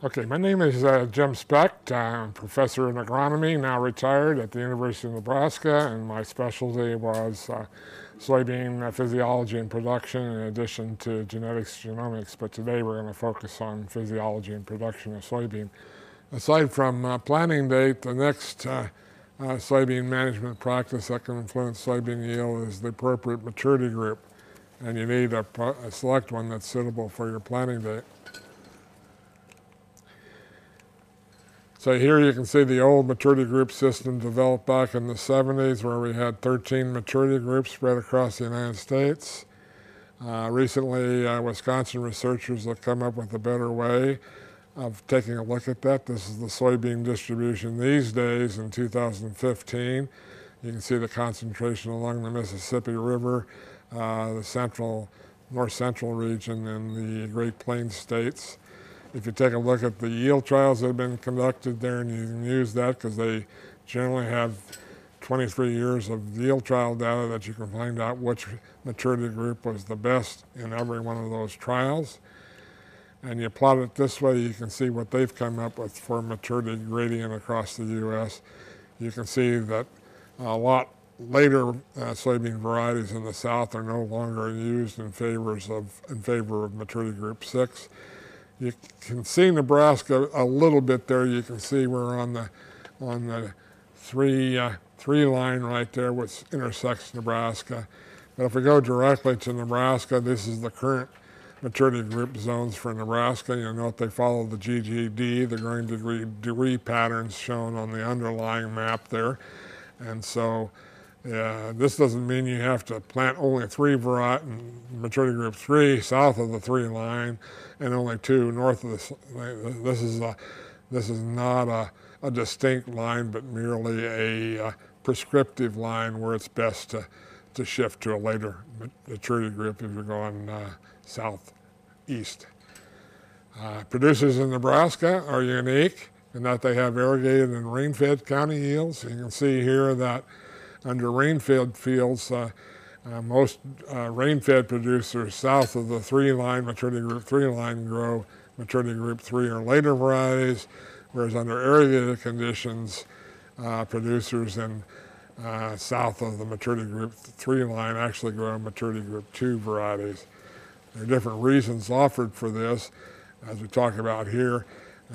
Okay, my name is uh, Jim Specht. I'm professor in agronomy, now retired at the University of Nebraska, and my specialty was uh, soybean physiology and production in addition to genetics genomics, but today we're going to focus on physiology and production of soybean. Aside from uh, planting date, the next uh, uh, soybean management practice that can influence soybean yield is the appropriate maturity group, and you need a, a select one that's suitable for your planting date. So here you can see the old maturity group system developed back in the 70s where we had 13 maturity groups spread across the United States. Uh, recently, uh, Wisconsin researchers have come up with a better way of taking a look at that. This is the soybean distribution these days in 2015. You can see the concentration along the Mississippi River, uh, the central, north central region, and the Great Plains states if you take a look at the yield trials that have been conducted there, and you can use that because they generally have 23 years of yield trial data that you can find out which maturity group was the best in every one of those trials. And you plot it this way, you can see what they've come up with for maturity gradient across the U.S. You can see that a lot later uh, soybean varieties in the south are no longer used in favors of in favor of maturity group six. You can see Nebraska a little bit there. You can see we're on the on the three uh, three line right there, which intersects Nebraska. But if we go directly to Nebraska, this is the current maturity group zones for Nebraska. You'll note they follow the GGD, the growing degree, degree patterns shown on the underlying map there. And so yeah, this doesn't mean you have to plant only three variety, maturity group three south of the three line and only two north of this. This is, a, this is not a, a distinct line, but merely a, a prescriptive line where it's best to, to shift to a later maturity group if you're going uh, southeast. Uh, producers in Nebraska are unique in that they have irrigated and rain-fed county yields. You can see here that under rain-fed fields, uh, uh, most uh, rain-fed producers south of the three-line maturity group three line grow maturity group three or later varieties, whereas under irrigated conditions, uh, producers in uh, south of the maturity group three line actually grow maturity group two varieties. There are different reasons offered for this, as we talk about here.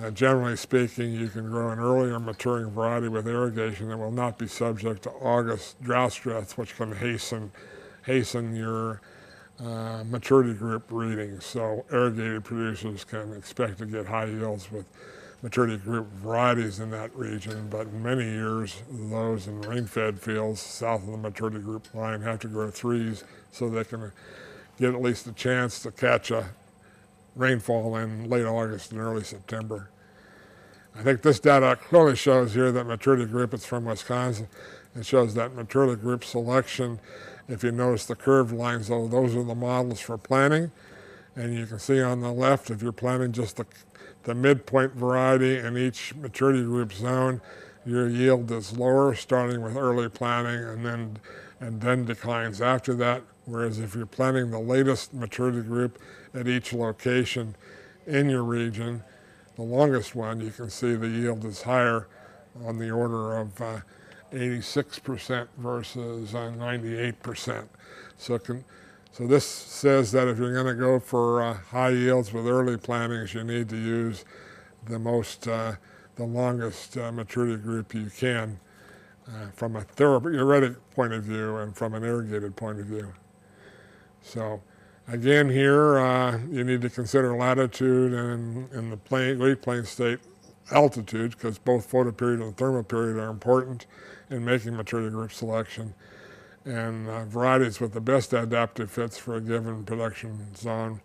Uh, generally speaking, you can grow an earlier maturing variety with irrigation that will not be subject to August drought stress, which can hasten, hasten your uh, maturity group readings. So irrigated producers can expect to get high yields with maturity group varieties in that region, but in many years, those in rain-fed fields south of the maturity group line have to grow threes so they can get at least a chance to catch a rainfall in late August and early September. I think this data clearly shows here that maturity group, it's from Wisconsin, it shows that maturity group selection, if you notice the curved lines, though, those are the models for planting. And you can see on the left, if you're planting just the, the midpoint variety in each maturity group zone, your yield is lower starting with early planting and then, and then declines after that. Whereas if you're planting the latest maturity group at each location in your region, the longest one, you can see the yield is higher on the order of 86% uh, versus 98%. Uh, so, can, so this says that if you're going to go for uh, high yields with early plantings, you need to use the most, uh, the longest uh, maturity group you can uh, from a theoretic point of view and from an irrigated point of view. So again here, uh, you need to consider latitude and in the Great Plains state altitude because both photoperiod and thermoperiod are important in making maturity group selection. And uh, varieties with the best adaptive fits for a given production zone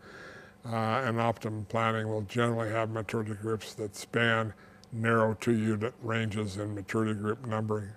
uh, and optimum planting will generally have maturity groups that span narrow two unit ranges in maturity group numbering.